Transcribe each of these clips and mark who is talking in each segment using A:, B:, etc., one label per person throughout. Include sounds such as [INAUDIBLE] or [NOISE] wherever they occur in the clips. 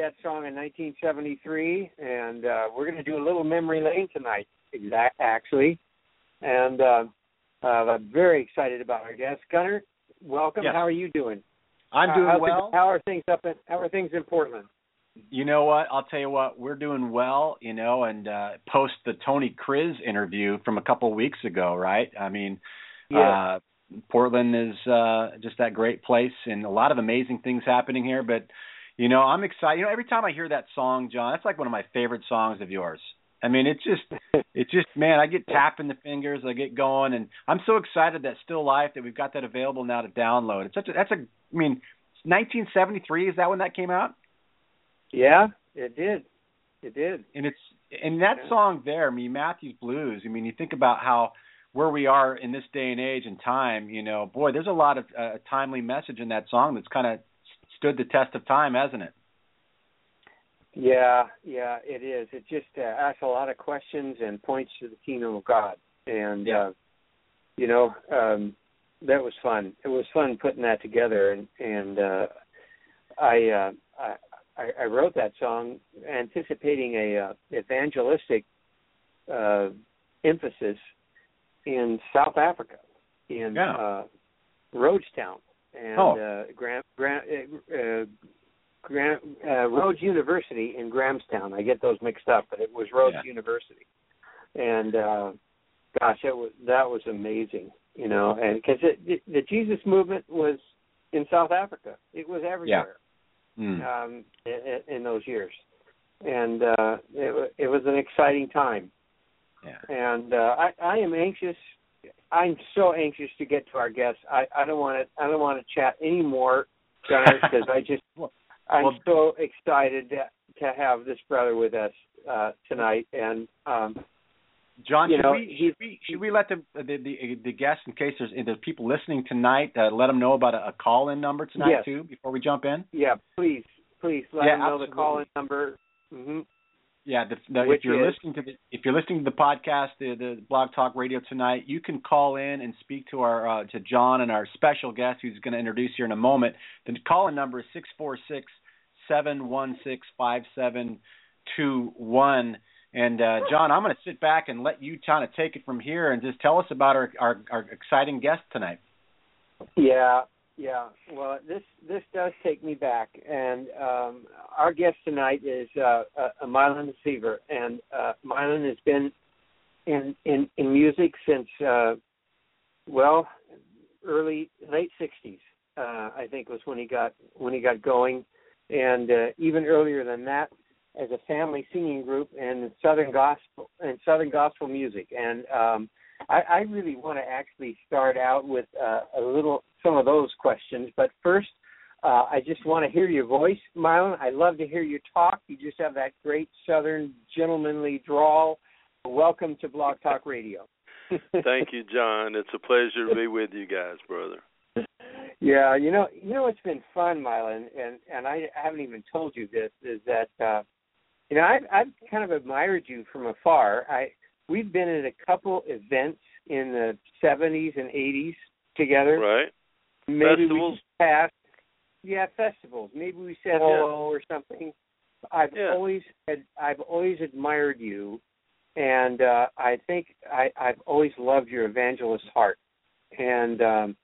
A: that song in 1973 and uh we're going to do a little memory lane tonight exact actually. And uh, uh I'm very excited about our guest Gunner. Welcome.
B: Yes.
A: How are you doing?
B: I'm doing
A: how's it-
B: well.
A: how are things up in how are things in Portland?
B: You know what? I'll tell you what. We're doing well, you know, and uh post the Tony Kriz interview from a couple weeks ago, right? I mean,
A: Yeah.
B: uh Portland is uh just that great place and a lot of amazing things happening here, but you know, I'm excited. You know, every time I hear that song, John, that's like one of my favorite songs of yours. I mean, it's just [LAUGHS] it's just man, I get tapping the fingers, I get going and I'm so excited that Still Life that we've got that available now to download. It's such a that's a I mean, 1973 is that when that came out?
A: yeah, it did. It did.
B: and it's and that
A: Yeah.
B: song there, I mean Matthews Blues. I mean, you think about how where we are in this day and age and time. You know, boy, there's a lot of uh, timely message in that song that's kind of stood the test of time, hasn't it?
A: Yeah, yeah, it is. It just uh, asks a lot of questions and points to the kingdom of God. And
B: Yeah.
A: uh, you know, um, that was fun. It was fun putting that together. And and uh, I, uh, I I wrote that song anticipating a uh, evangelistic uh, emphasis in South Africa, in
B: Yeah.
A: uh, Rhodestown, and
B: Oh.
A: uh, Grant Grant. Uh, uh, Grant, uh, Rhodes University in Grahamstown. I get those mixed up, but it was Rhodes
B: Yeah.
A: University. And uh, gosh, that was that was amazing, you know, and because the, the Jesus movement was in South Africa, it was everywhere
B: Mm.
A: um, in, in those years, and uh, it, it was an exciting time.
B: Yeah.
A: And uh, I, I am anxious. I'm so anxious to get to our guests. I, I don't want to. I don't want to chat anymore, because I just [LAUGHS] I'm
B: well-
A: so excited to, to have this brother with us uh, tonight. And um,
B: John,
A: you
B: should,
A: know,
B: we, should we should we let the the the, the guests, in case there's, there's people listening tonight, uh, let them know about a, a call-in number tonight
A: Yes.
B: too before we jump in?
A: yeah, please, please let
B: Yeah,
A: him know the call-in number. hmm
B: Yeah, the, the, if you're
A: is-
B: listening to the if you're listening to the podcast, the, the Blog Talk Radio tonight, you can call in and speak to our uh, to John and our special guest who's going to introduce you in a moment. The call-in number is six four six seven one six five seven two one. And uh, John, I'm going to sit back and let you kind of take it from here and just tell us about our our, our exciting guest tonight.
A: Yeah, yeah. Well, this this does take me back, and um, our guest tonight is uh, uh, Mylan Seaver, and uh, Mylon has been in in in music since uh, well, early late '60s. Uh, I think was when he got when he got going, and uh, even earlier than that, as a family singing group in Southern gospel and Southern gospel music, and um, I, I really want to actually start out with uh, a little some of those questions. But first, uh, I just want to hear your voice, Mylon. I love to hear you talk. You just have that great Southern gentlemanly drawl. Welcome to Blog Talk Radio. [LAUGHS]
C: Thank you, John. It's a pleasure to be with you guys, brother.
A: Yeah, you know, you know, it's been fun, Mylon, and and I haven't even told you this is that uh, you know I've I've kind of admired you from afar. I we've been at a couple events in the '70s and '80s together.
C: Right?
A: Maybe
C: Festivals?
A: we passed. Yeah, festivals. Maybe we said hello or something. I've
C: Yeah.
A: always had, I've always admired you, and uh, I think I, I've always loved your evangelist heart. And um,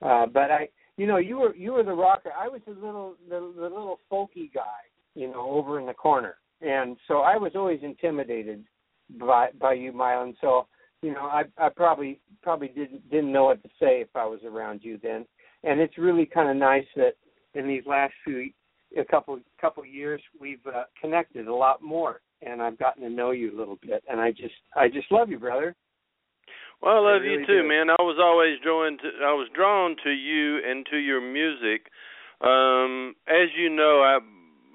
A: uh, but I, you know, you were you were the rocker. I was the little the, the little folky guy, you know, over in the corner, and so I was always intimidated by by you, Mylon. So you know, I I probably probably didn't didn't know what to say if I was around you then. And it's really kind of nice that in these last few a couple couple years, we've uh, connected a lot more, and I've gotten to know you a little bit, and I just I just love you, brother.
C: Well, I love
A: I really
C: you too,
A: do.
C: man. I was always drawn to I was drawn to you and to your music. Um, as you know, I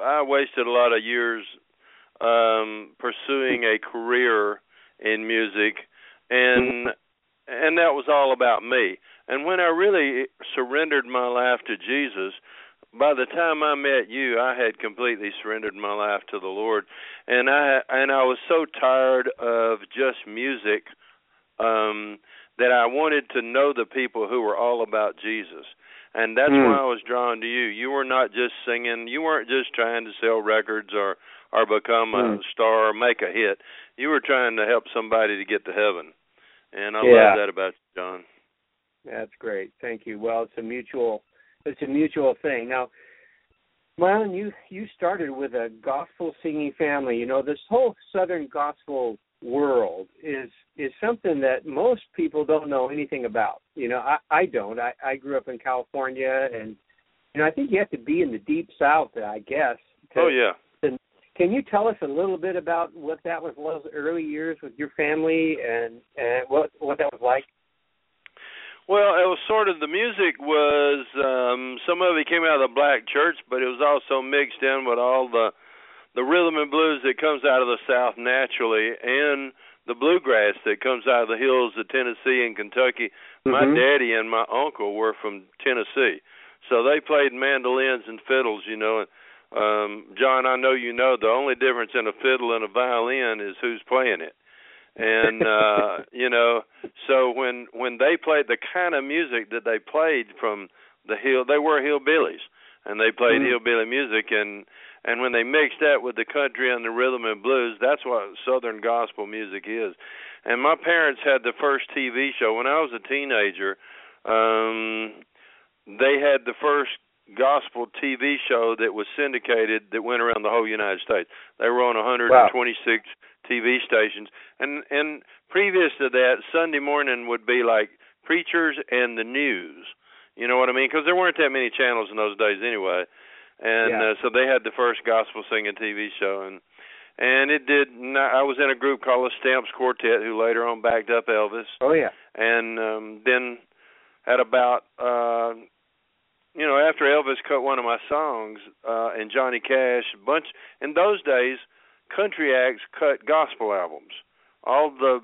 C: I wasted a lot of years um pursuing a career in music and and that was all about me. And when I really surrendered my life to Jesus, by the time I met you, I had completely surrendered my life to the Lord, and I and I was so tired of just music um that I wanted to know the people who were all about Jesus. And that's
A: Mm.
C: why I was drawn to you. You were not just singing, you weren't just trying to sell records or or become a
A: Mm.
C: star or make a hit. You were trying to help somebody to get to heaven. And I
A: Yeah.
C: love that about you, John.
A: That's great. Thank you. Well, it's a mutual it's a mutual thing. Now, Mylon, you you started with a gospel singing family. You know, this whole Southern gospel world is is something that most people don't know anything about. You know, I I don't. I I grew up in California, and you know, I think you have to be in the deep South, I guess. To,
C: Oh yeah.
A: Can you tell us a little bit about what that was those early years with your family and and what what that was like?
C: Well, it was sort of the music was um some of it came out of the black church, but it was also mixed in with all the the rhythm and blues that comes out of the south naturally and the bluegrass that comes out of the hills of Tennessee and Kentucky. My
A: Mhm.
C: daddy and my uncle were from Tennessee. So they played mandolins and fiddles, you know, and um John, I know you know the only difference in a fiddle and a violin is who's playing it. And [LAUGHS] uh you know so when when they played the kind of music that they played from the hill they were hillbillies and they played
A: Mhm.
C: hillbilly music and and when they mixed that with the country and the rhythm and blues that's what southern gospel music is. And my parents had the first TV show. When I was a teenager um they had the first gospel TV show that was syndicated that went around the whole United States. They were on 126 TV stations, and and previous to that, Sunday morning would be like preachers and the news. You know what I mean? Because there weren't that many channels in those days anyway, and
A: Yeah.
C: uh, so they had the first gospel singing TV show, and and it did. Not, I was in a group called the Stamps Quartet, who later on backed up Elvis
A: Oh yeah.
C: and um then at about uh you know after Elvis cut one of my songs uh and Johnny Cash a bunch in those days country acts cut gospel albums all the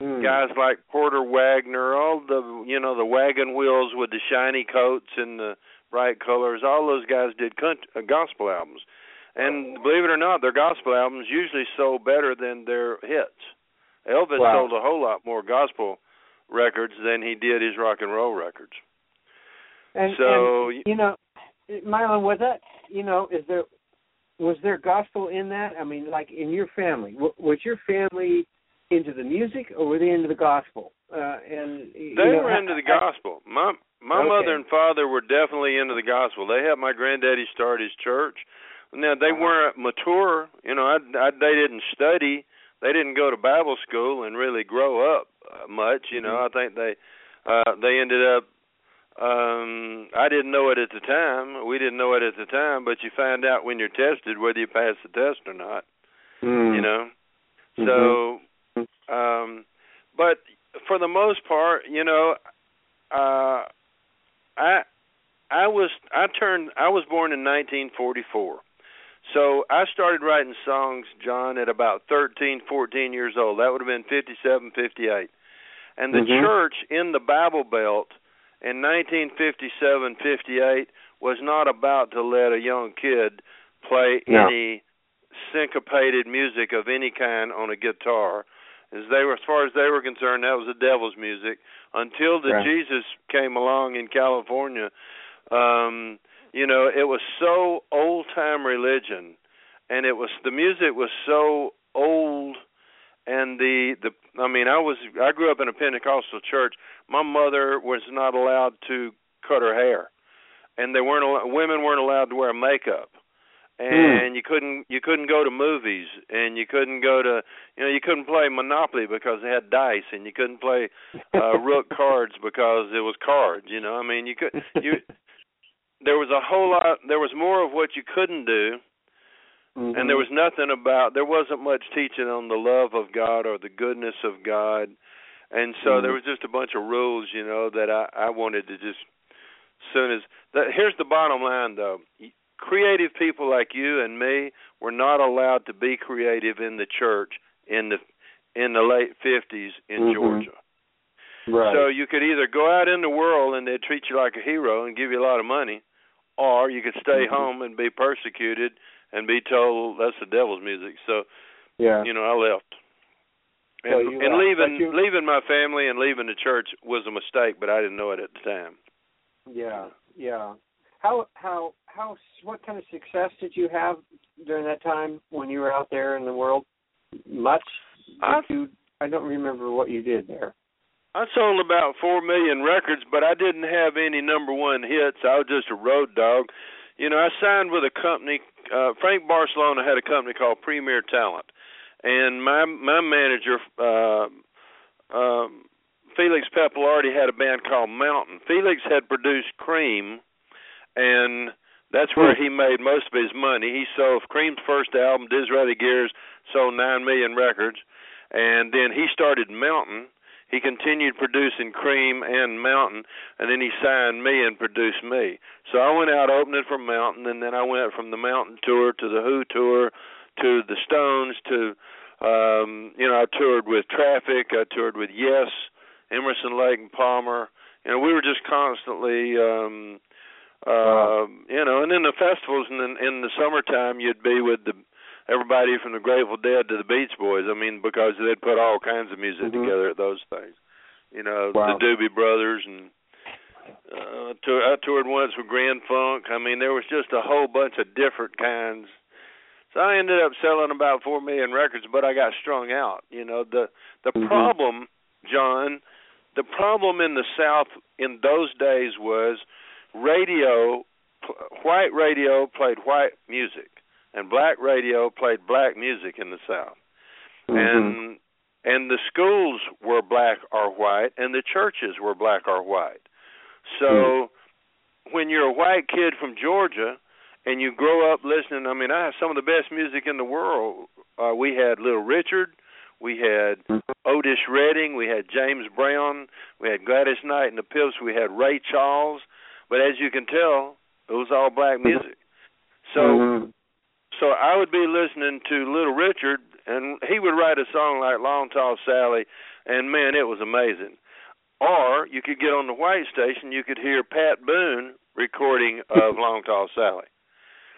A: Hmm.
C: guys like Porter Wagoner all the you know the wagon wheels with the shiny coats and the bright colors all those guys did country, uh, gospel albums and believe it or not their gospel albums usually sold better than their hits Elvis
A: Wow.
C: sold a whole lot more gospel records than he did his rock and roll records.
A: And,
C: So,
A: and, you know, Mylon, was that you know, is there was there gospel in that? I mean, like in your family, w- was your family into the music or were they into the gospel? Uh, and
C: They
A: know,
C: were into the
A: I-
C: gospel. My my
A: Okay.
C: mother and father were definitely into the gospel. They helped my granddaddy start his church. Now they
A: Uh-huh.
C: weren't mature, you know. I, I they didn't study. They didn't go to Bible school and really grow up uh, much. You know, I think they uh they ended up um I didn't know it at the time. We didn't know it at the time, but you find out when you're tested whether you pass the test or not.
A: Hmm.
C: You know.
A: Mhm.
C: So um but for the most part, you know, uh I I was I turned I was born in 1944. So I started writing songs, John, at about 13, 14 years old. That would have been 57, 58. And the
A: Mhm.
C: church in the Bible Belt in 1957, 58 was not about to let a young kid play
A: No.
C: any syncopated music of any kind on a guitar. As they were, as far as they were concerned, that was the devil's music. Until the
A: Right.
C: Jesus came along in California, um, you know, it was so old time religion, and it was the music was so old, and the the I mean, I was I grew up in a Pentecostal church. My mother was not allowed to cut her hair, and they weren't al- women weren't allowed to wear makeup. And you couldn't you couldn't go to movies. And you couldn't go to you know you couldn't play monopoly because they had dice. And you couldn't play uh [LAUGHS] rook cards because it was cards you know? I mean you could you [LAUGHS] there was a whole lot. There was more of what you couldn't do,
A: Mhm.
C: and there was nothing about. There wasn't much teaching on the love of God or the goodness of God, and so
A: Mhm.
C: there was just a bunch of rules, you know, that I I wanted to just. Soon as that, here's the bottom line, though. Creative people like you and me were not allowed to be creative in the church in the in the late fifties in
A: Mhm.
C: Georgia.
A: right.
C: So you could either go out in the world and they'd treat you like a hero and give you a lot of money, or you could stay
A: Mhm.
C: home and be persecuted and be told that's the devil's music. So
A: yeah.
C: you know, I left. And,
A: So
C: and
A: left,
C: leaving
A: you-
C: leaving my family and leaving the church was a mistake, but I didn't know it at the time.
A: Yeah, yeah. How how how what kind of success did you have during that time when you were out there in the world? Much?
C: I-
A: you, I don't remember what you did there.
C: I sold about four million records, but I didn't have any number one hits. I was just a road dog. You know, I signed with a company. Uh, Frank Barsalona had a company called Premier Talent, and my my manager, uh, um, Felix Pappalardi, had a band called Mountain. Felix had produced Cream, and that's where he made most of his money. He sold Cream's first album, Disraeli Gears, sold nine million records, and then he started Mountain he continued producing Cream and Mountain, and then he signed me and produced me. So I went out opening for Mountain, and then I went from the Mountain tour to the Who tour to the Stones to, um, you know, I toured with Traffic, I toured with Yes, Emerson, Lake and Palmer. You know, we were just constantly, um, uh, you know, and in the festivals and in, in the summertime, you'd be with the everybody from the Grateful Dead to the Beach Boys. I mean, because they'd put all kinds of music
A: Mhm.
C: together at those things. You know,
A: Wow.
C: the Doobie Brothers and uh tour, I toured once with Grand Funk. I mean, there was just a whole bunch of different kinds. So I ended up selling about 4 million records, but I got strung out. You know, the the
A: Mhm.
C: problem, John, the problem in the South in those days was radio pl- white radio played white music and black radio played black music in the South.
A: Mm-hmm.
C: And and the schools were black or white and the churches were black or white. So when you're a white kid from Georgia and you grow up listening, I mean, I have some of the best music in the world. Uh, we had Little Richard, we had Otis Redding, we had James Brown, we had Gladys Knight and the Pips, we had Ray Charles. But as you can tell, it was all black music. So
A: Mhm.
C: So I would be listening to Little Richard, and he would write a song like Long Tall Sally, and man, it was amazing. Or you could get on the white station, you could hear Pat Boone recording of [LAUGHS] Long Tall Sally.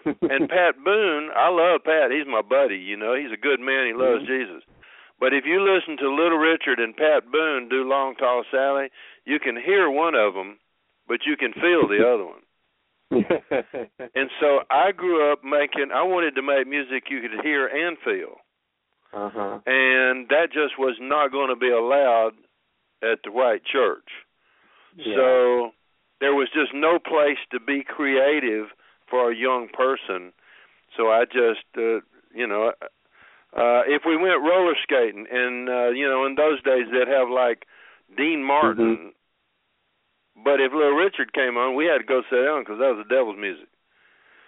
C: And [LAUGHS] Pat Boone, I love Pat. He's my buddy. You know, he's a good man. He loves mm-hmm. Jesus. But if you listen to Little Richard and Pat Boone do Long Tall Sally, you can hear one of them, but you can feel the other one. [LAUGHS] And so I grew up making. I wanted to make music you could hear and feel,
A: uh-huh.
C: and that just was not going to be allowed at the white church.
A: Yeah.
C: So there was just no place to be creative for a young person. So I just, uh, you know, uh if we went roller skating, and uh, you know, in those days they'd have like Dean Martin. But if Little Richard came on, we had to go sit down because that was the devil's music.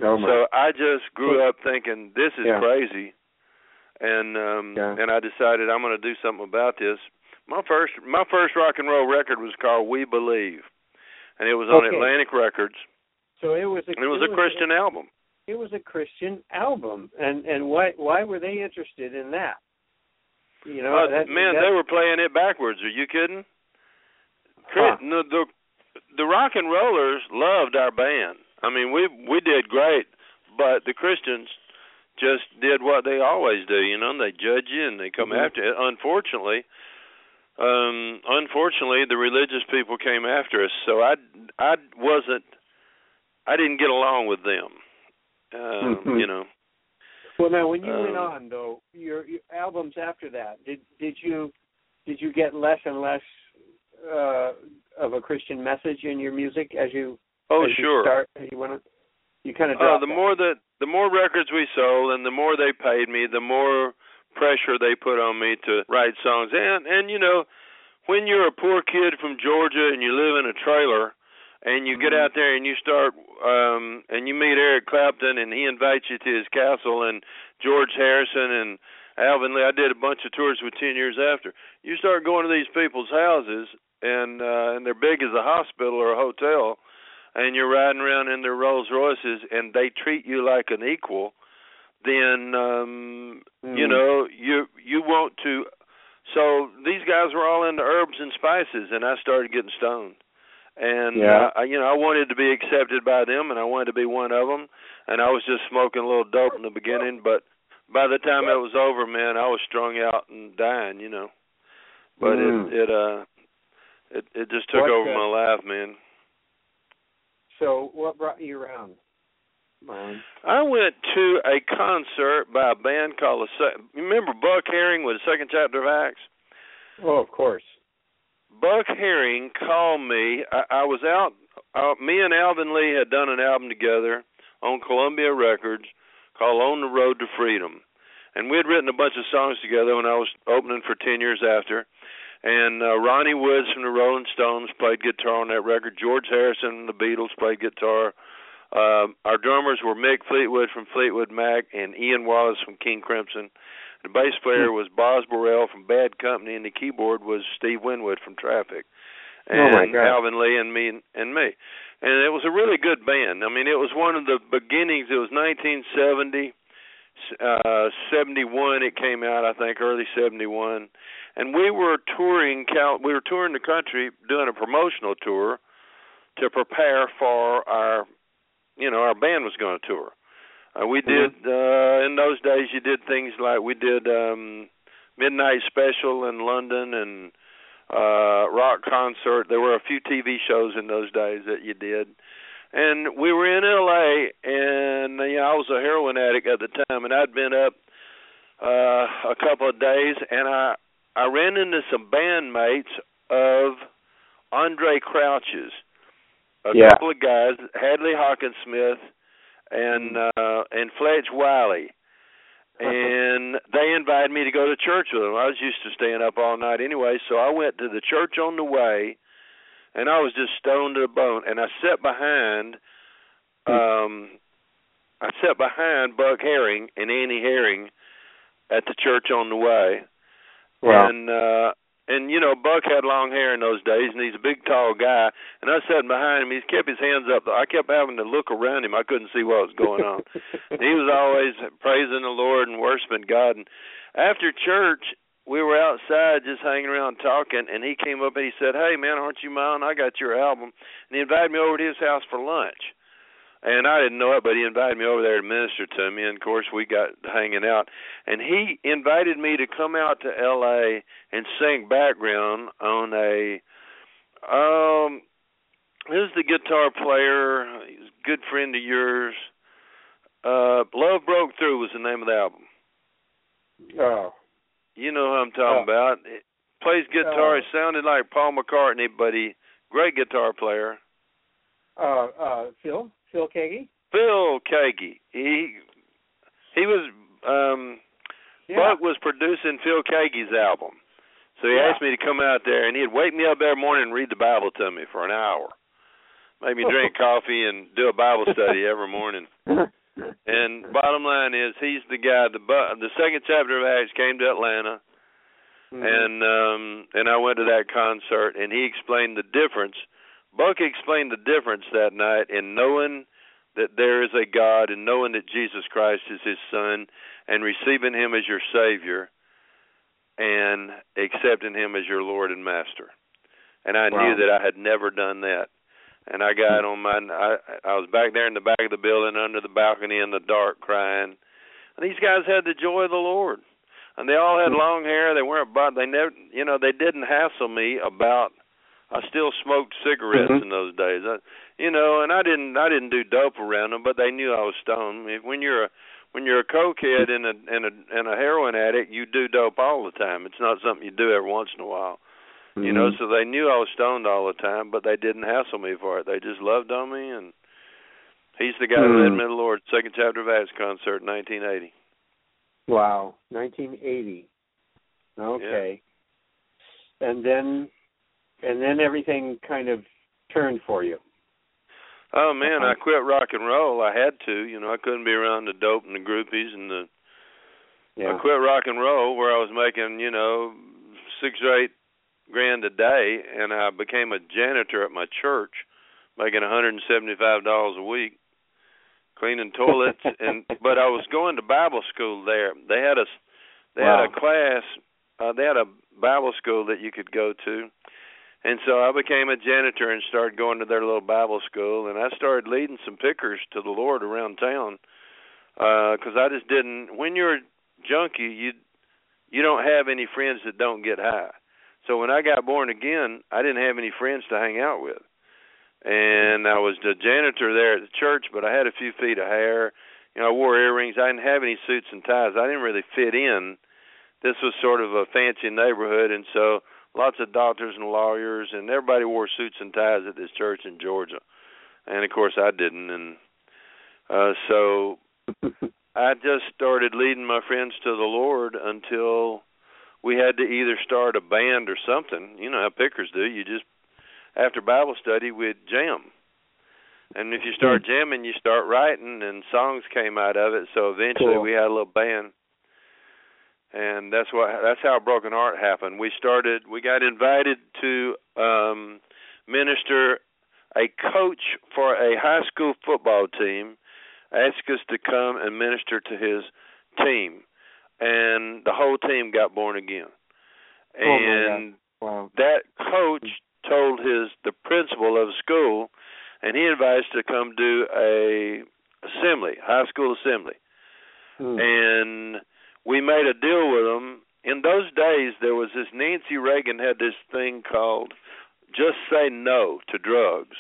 A: oh my.
C: So I just grew up thinking this is
A: Yeah.
C: crazy, and um
A: Yeah.
C: and I decided I'm going to do something about this. My first my first rock and roll record was called We Believe, and it was on
A: Okay.
C: Atlantic Records.
A: so it was a
C: it was a Christian album.
A: it was a Christian album, and and why why were they interested in that? You know,
C: Uh,
A: that,
C: man,
A: that,
C: they were playing it backwards. Are you kidding?
A: Huh.
C: no, the the rock and rollers loved our band. I mean, we we did great, but the Christians just did what they always do. You know, they judge you and they come
A: Mhm.
C: after you. Unfortunately, um, unfortunately, the religious people came after us. So I I wasn't I didn't get along with them. Um,
A: Mhm.
C: You know.
A: Well, now when you went
C: Um,
A: on though, your, your albums after that, did did you did you get less and less uh, of a Christian message in your music as you
C: Oh,
A: as you
C: sure.
A: start, as you went you kind of
C: Uh, the more that the more records we sold and the more they paid me, the more pressure they put on me to write songs. And and you know, when you're a poor kid from Georgia and you live in a trailer and you get out there and you start um and you meet Eric Clapton and he invites you to his castle and George Harrison and Alvin Lee. I did a bunch of tours with ten years after. You start going to these people's houses and uh and they're big as a hospital or a hotel and you're riding around in their Rolls Royces and they treat you like an equal, then um
A: Mm.
C: you know, you you want to so these guys were all into herbs and spices and I started getting stoned. And
A: Yeah.
C: uh, I, you know, I wanted to be accepted by them and I wanted to be one of them and I was just smoking a little dope in the beginning, but by the time it was over, man, I was strung out and dying, you know. But
A: Mm.
C: it it uh it it just took
A: What,
C: over
A: uh,
C: my life, man.
A: So, what brought you around?
C: I went to a concert by a band called the Se- you remember Buck Herring with the second chapter of Acts?
A: Oh, of course.
C: Buck Herring called me. I, I was out. Uh, me and Alvin Lee had done an album together on Columbia Records called "On the Road to Freedom," and we had written a bunch of songs together when I was opening for Ten Years After. And uh, Ronnie Woods from the Rolling Stones played guitar on that record. George Harrison from the Beatles played guitar. Uh, our drummers were Mick Fleetwood from Fleetwood Mac and Ian Wallace from King Crimson. The bass player was Boz Burrell from Bad Company, and the keyboard was Steve Winwood from Traffic.
A: Oh,
C: And
A: my God.
C: Alvin Lee and me and me. And it was a really good band. I mean, it was one of the beginnings. It was 1970, uh, 71. It came out, I think, early 71. And we were touring. Cal- we were touring the country, doing a promotional tour to prepare for our, you know, our band was going to tour. Uh, we did uh in those days you did things like we did um midnight special in London and uh rock concert. There were a few TV shows in those days that you did. And we were in LA and you know, I was a heroin addict at the time and I'd been up uh a couple of days and I I ran into some bandmates of Andraé Crouch's. A
A: Yeah.
C: couple of guys, Hadley Hockensmith and uh and Fletch Wiley. [LAUGHS] And they invited me to go to church with them. I was used to staying up all night anyway, so I went to the church on the way and I was just stoned to the bone and I sat behind um I sat behind Buck Herring and Annie Herring at the church on the way.
A: Wow.
C: And uh and you know, Buck had long hair in those days and he's a big tall guy and I sat behind him, he kept his hands up. I kept having to look around him. I couldn't see what was going on. [LAUGHS] he was always praising the Lord and worshiping God and after church we were outside just hanging around talking and he came up and he said, Hey man, aren't you mine? I got your album and he invited me over to his house for lunch. And I didn't know it, but he invited me over there to minister to me. And of course, we got hanging out. And he invited me to come out to L.A. and sing background on a. Um, who's the guitar player? He's a good friend of yours. Uh, Love Broke Through was the name of the album.
A: Oh.
C: You know who I'm talking
A: Oh.
C: about. It plays guitar.
A: Oh.
C: He sounded like Paul McCartney, but he great guitar player.
A: Uh, uh, Phil? Phil Keaggy?
C: Phil Keaggy. He he was um
A: Yeah.
C: Buck was producing Phil Keaggy's album. So he
A: Yeah.
C: asked me to come out there and he'd wake me up every morning and read the Bible to me for an hour. Make me [LAUGHS] drink coffee and do a Bible study every morning. [LAUGHS] And bottom line is he's the guy the bu- the second chapter of Acts came to Atlanta
A: Mhm.
C: and um and I went to that concert and he explained the difference. Buck explained the difference that night in knowing that there is a God and knowing that Jesus Christ is his son and receiving him as your savior and accepting him as your Lord and master. And I
A: Wow.
C: knew that I had never done that. And I got on my I I was back there in the back of the building under the balcony in the dark crying. And these guys had the joy of the Lord and they all had hmm. long hair. They weren't but they never, you know, they didn't hassle me about. I still smoked cigarettes
A: Mhm.
C: in those days, I, you know, and I didn't, I didn't do dope around them, but they knew I was stoned. When you're a, when you're a cokehead and a and a and a heroin addict, you do dope all the time. It's not something you do every once in a while, you know.
A: Mhm.
C: So they knew I was stoned all the time, but they didn't hassle me for it. They just loved on me, and he's the guy who led
A: Mhm.
C: me to the Lord. Second chapter of Acts concert, 1980.
A: Wow. 1980. Okay. And then, and then everything kind of turned for you.
C: Oh man, I quit rock and roll. I had to, you know, I couldn't be around the dope and the groupies and the
A: Yeah.
C: I quit rock and roll where I was making, you know, six or eight grand a day and I became a janitor at my church, making a hundred and seventy five dollars a week, cleaning toilets [LAUGHS] and but I was going to Bible school there. They had a they
A: Wow.
C: had a class uh they had a Bible school that you could go to. And so I became a janitor and started going to their little Bible school and I started leading some pickers to the Lord around town. Uh 'cause I just didn't when you're a junkie you you don't have any friends that don't get high. So when I got born again, I didn't have any friends to hang out with. And I was the janitor there at the church, but I had a few feet of hair. You know, I wore earrings. I didn't have any suits and ties. I didn't really fit in. This was sort of a fancy neighborhood, and so lots of doctors and lawyers, and everybody wore suits and ties at this church in Georgia. And of course, I didn't. And uh, so [LAUGHS] I just started leading my friends to the Lord until we had to either start a band or something. You know how pickers do. You just after Bible study we'd jam. And if you start jamming, you start writing, and songs came out of it. So eventually,
A: Cool.
C: we had a little band, and that's what that's how Broken Heart happened. We started. We got invited to um minister. A coach for a high school football team asked us to come and minister to his team, and the whole team got born again.
A: Oh,
C: And
A: wow.
C: that coach told his the principal of the school, and he invited us to come do a assembly, high school assembly,
A: Hmm.
C: and we made a deal with them. In those days, there was this Nancy Reagan had this thing called "Just Say No to Drugs."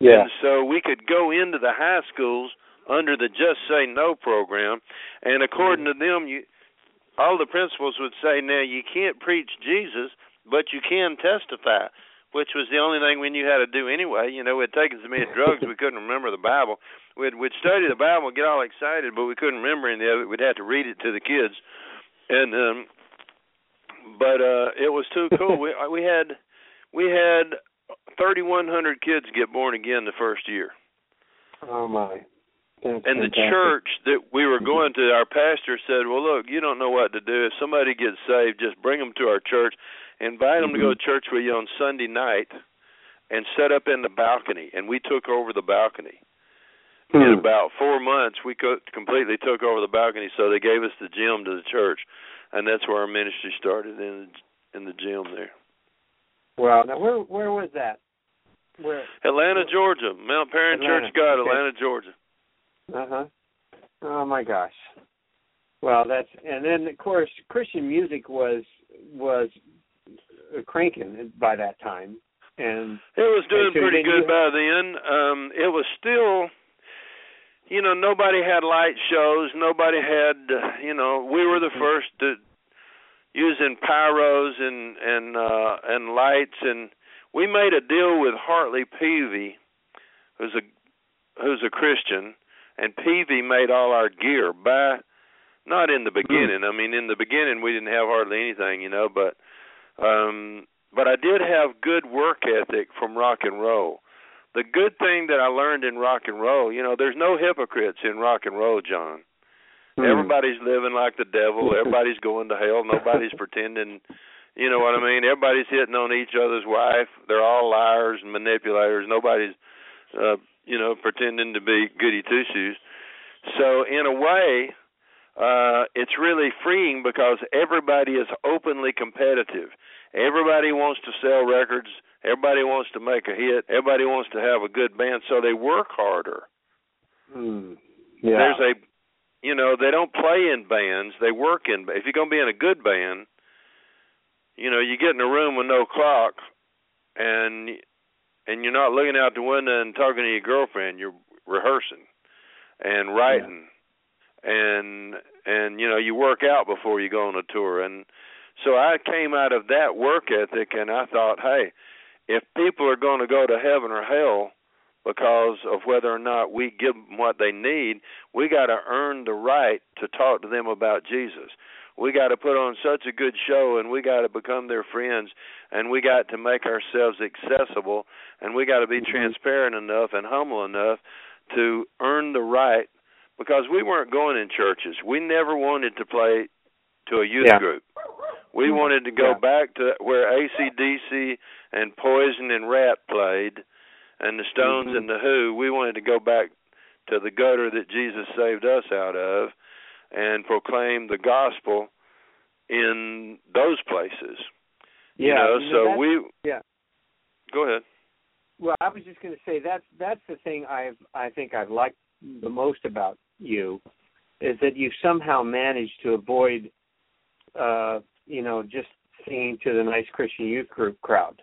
A: yeah.
C: And so we could go into the high schools under the Just Say No program, and according to them, you all the principals would say, now you can't preach Jesus, but you can testify, which was the only thing we knew how to do anyway. You know, we'd taken so many drugs we [LAUGHS] couldn't remember the Bible. We'd we'd study the Bible, get all excited, but we couldn't remember any of it. We'd have to read it to the kids, and um, but uh, it was too cool. we [LAUGHS] we had we had 3,100 kids get born again the first year.
A: Oh my. That's
C: And the church that we were going to, our pastor said, "Well, look, you don't know what to do. If somebody gets saved, just bring them to our church, invite them to go to church with you on Sunday night, and set up in the balcony." And we took over the balcony. In
A: Hmm.
C: about four months, we co- completely took over the balcony. So they gave us the gym to the church, and that's where our ministry started in in the gym there.
A: Wow. Now where where was that? Where?
C: Atlanta, Georgia, Mount Paran
A: Atlanta,
C: Church God,
A: okay.
C: Atlanta, Georgia.
A: Uh huh. Oh my gosh. Well, that's and then of course Christian music was was cranking by that time, and
C: It was doing
A: so
C: pretty good by then. Um it was still you know, nobody had light shows, nobody had uh, you know, we were the first to using pyros and and uh and lights. And we made a deal with Hartley Peavey who's a who's a Christian. And Peavey made all our gear. By not in the beginning. I mean in the beginning we didn't have hardly anything, you know, but um but I did have good work ethic from rock and roll. The good thing that I learned in rock and roll, you know, there's no hypocrites in rock and roll, John.
A: Hmm.
C: Everybody's living like the devil. [LAUGHS] Everybody's going to hell. Nobody's pretending. You know what I mean? Everybody's hitting on each other's wife. They're all liars and manipulators. Nobody's, uh, you know, pretending to be goody two shoes. So in a way, uh, it's really freeing because everybody is openly competitive. Everybody wants to sell records. Everybody wants to make a hit. Everybody wants to have a good band, so they work harder.
A: Hmm. Yeah.
C: There's a, you know, they don't play in bands. They work in. If you're gonna be in a good band, you know, you get in a room with no clock, and and you're not looking out the window and talking to your girlfriend. You're rehearsing and writing, and and you know you work out before you go on a tour. And so I came out of that work ethic, and I thought, hey, if people are going to go to heaven or hell because of whether or not we give them what they need, we got to earn the right to talk to them about Jesus. we got to put on such a good show and we got to become their friends and we got to make ourselves accessible and we got to be mm-hmm. transparent enough and humble enough to earn the right because we weren't going in churches. We never wanted to play to a youth
A: yeah.
C: group. We wanted to go
A: yeah.
C: back to where ACDC and Poison and Ratt played, and the Stones
A: mm-hmm.
C: and the Who. We wanted to go back to the gutter that Jesus saved us out of, and proclaim the gospel in those places.
A: Yeah,
C: you know, so we
A: yeah.
C: Go ahead.
A: Well, I was just going to say that's that's the thing I've I think I've liked the most about you is that you somehow managed to avoid uh you know just singing to the nice Christian youth group crowd.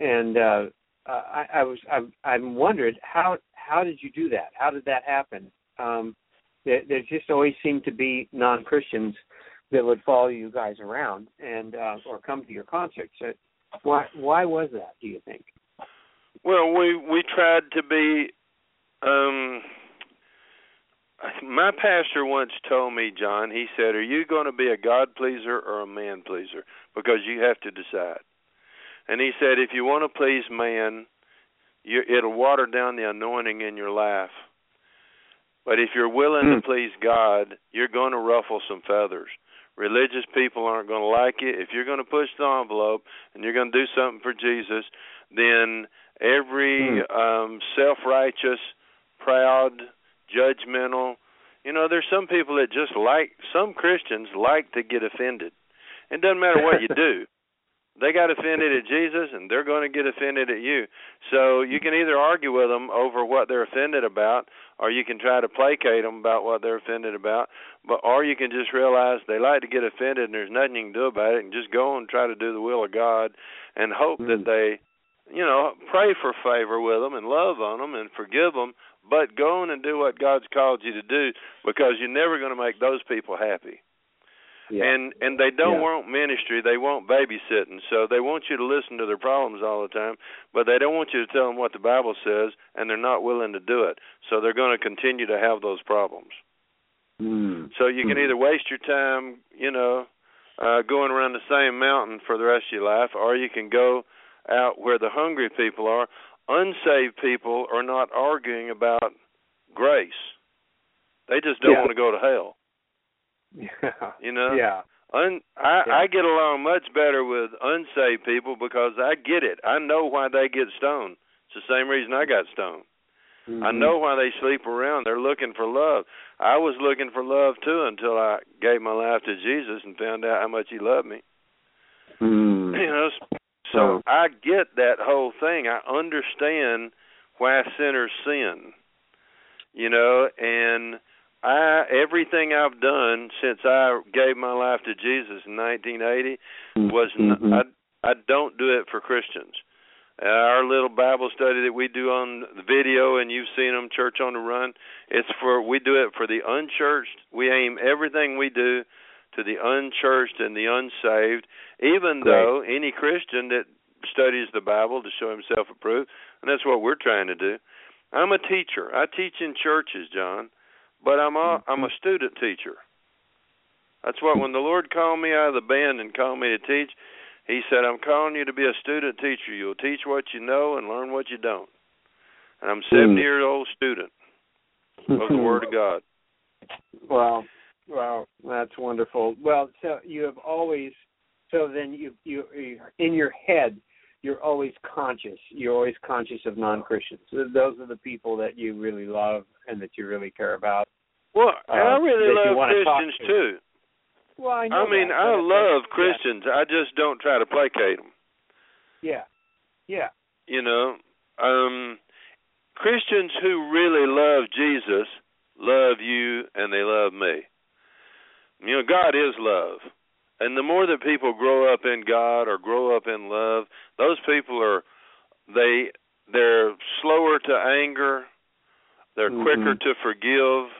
A: And uh I, I was I I wondered how how did you do that? How did that happen? Um there, there just always seemed to be non Christians that would follow you guys around and uh or come to your concerts. So why why was that, do you think?
C: Well, we we tried to be um my pastor once told me, John, he said, Are you going to be a God pleaser or a man pleaser? Because you have to decide. And he said, If you want to please man, you, it'll water down the anointing in your life. But if you're willing mm. to hmm. please God, you're going to ruffle some feathers. Religious people aren't going to like it. If you're going to push the envelope and you're going to do something for Jesus, then every mm. um self-righteous, proud, judgmental. You know, there's some people that just like some Christians like to get offended. It doesn't matter what you [LAUGHS] do. They got offended at Jesus and they're going to get offended at you. So you can either argue with them over what they're offended about or you can try to placate them about what they're offended about, but or you can just realize they like to get offended and there's nothing you can do about it and just go and try to do the will of God and hope mm. that they you know, pray for favor with them and love on them and forgive them, but go on and do what God's called you to do because you're never going to make those people happy.
A: Yeah.
C: And and they don't
A: yeah.
C: want ministry, they want babysitting. So they want you to listen to their problems all the time, but they don't want you to tell them what the Bible says and they're not willing to do it. So they're going to continue to have those problems.
A: Mm.
C: So you can
A: mm.
C: either waste your time, you know, uh going around the same mountain for the rest of your life or you can go out where the hungry people are. Unsaved people are not arguing about grace. They just don't
A: yeah.
C: want to go to hell.
A: Yeah.
C: You know?
A: Yeah.
C: Un, I,
A: yeah.
C: I get along much better with unsaved people because I get it. I know why they get stoned. It's the same reason I got stoned.
A: Mm-hmm.
C: I know why they sleep around. They're looking for love. I was looking for love too until I gave my life to Jesus and found out how much He loved me.
A: Mm.
C: You know, so I get that whole thing. I understand why sinners sin. You know, and I everything I've done since I gave my life to Jesus in 1980 was
A: mm-hmm.
C: I I don't do it for Christians. Uh, our little Bible study that we do on the video, and you've seen them, Church on the Run. It's for we do it for the unchurched. We aim everything we do to the unchurched and the unsaved, even
A: Great.
C: though any Christian that studies the Bible to show himself approved, and that's what we're trying to do. I'm a teacher. I teach in churches, John, but I'm a I'm a student teacher. That's what when the Lord called me out of the band and called me to teach, He said, "I'm calling you to be a student teacher. You'll teach what you know and learn what you don't." And I'm 70
A: mm.
C: years old student of the [LAUGHS] Word of God.
A: Wow, wow, that's wonderful. Well, so you have always, so then you you in your head you're always conscious. You're always conscious of non-Christians. Those are the people that you really love and that you really care about.
C: Well,
A: uh,
C: I really love
A: Christians
C: to. too.
A: Well, I know.
C: I mean,
A: that,
C: I love
A: yeah.
C: Christians. I just don't try to placate them.
A: Yeah, yeah.
C: You know, um, Christians who really love Jesus love you and they love me. You know, God is love. And the more that people grow up in God or grow up in love, those people are they they're slower to anger, they're
A: mm-hmm.
C: quicker to forgive,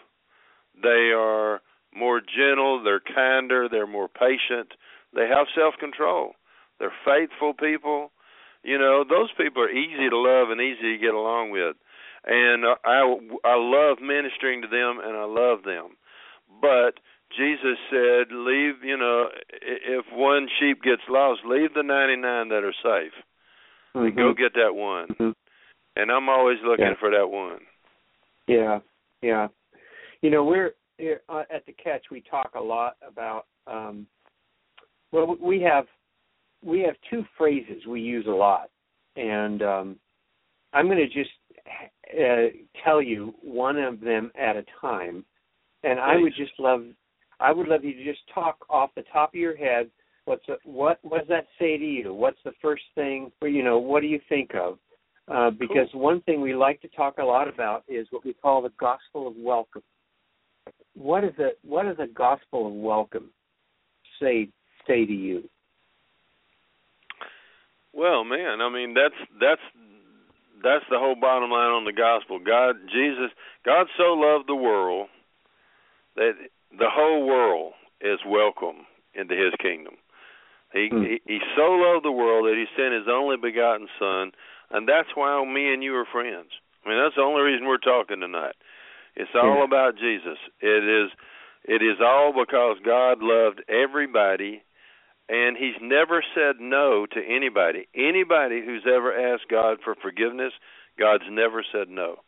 C: they are more gentle, they're kinder, they're more patient, they have self-control. They're faithful people. You know, those people are easy to love and easy to get along with. And I I love ministering to them and I love them. But Jesus said, "Leave, you know, if one sheep gets lost, leave the 99 that are safe.
A: Mhm.
C: And go get that one."
A: Mhm.
C: And I'm always looking
A: Yeah.
C: for that one.
A: Yeah, yeah. You know, we're here uh, at the catch. We talk a lot about. Um, well, we have we have two phrases we use a lot, and um, I'm going to just uh, tell you one of them at a time. And I would just love, I would love you to just talk off the top of your head. What's a, what what does that say to you? What's the first thing? You know, what do you think of? Uh, because one thing we like to talk a lot about is what we call the gospel of welcome. What is the what does the gospel of welcome say say to you?
C: Well, man, I mean that's that's that's the whole bottom line on the gospel. God, Jesus, God so loved the world that the whole world is welcome into His kingdom. He,
A: Hmm.
C: he he so loved the world that He sent His only begotten Son, and that's why me and you are friends. I mean, that's the only reason we're talking tonight. It's all
A: Yeah.
C: about Jesus. It is it is all because God loved everybody and he's never said no to anybody. Anybody who's ever asked God for forgiveness, God's never said no.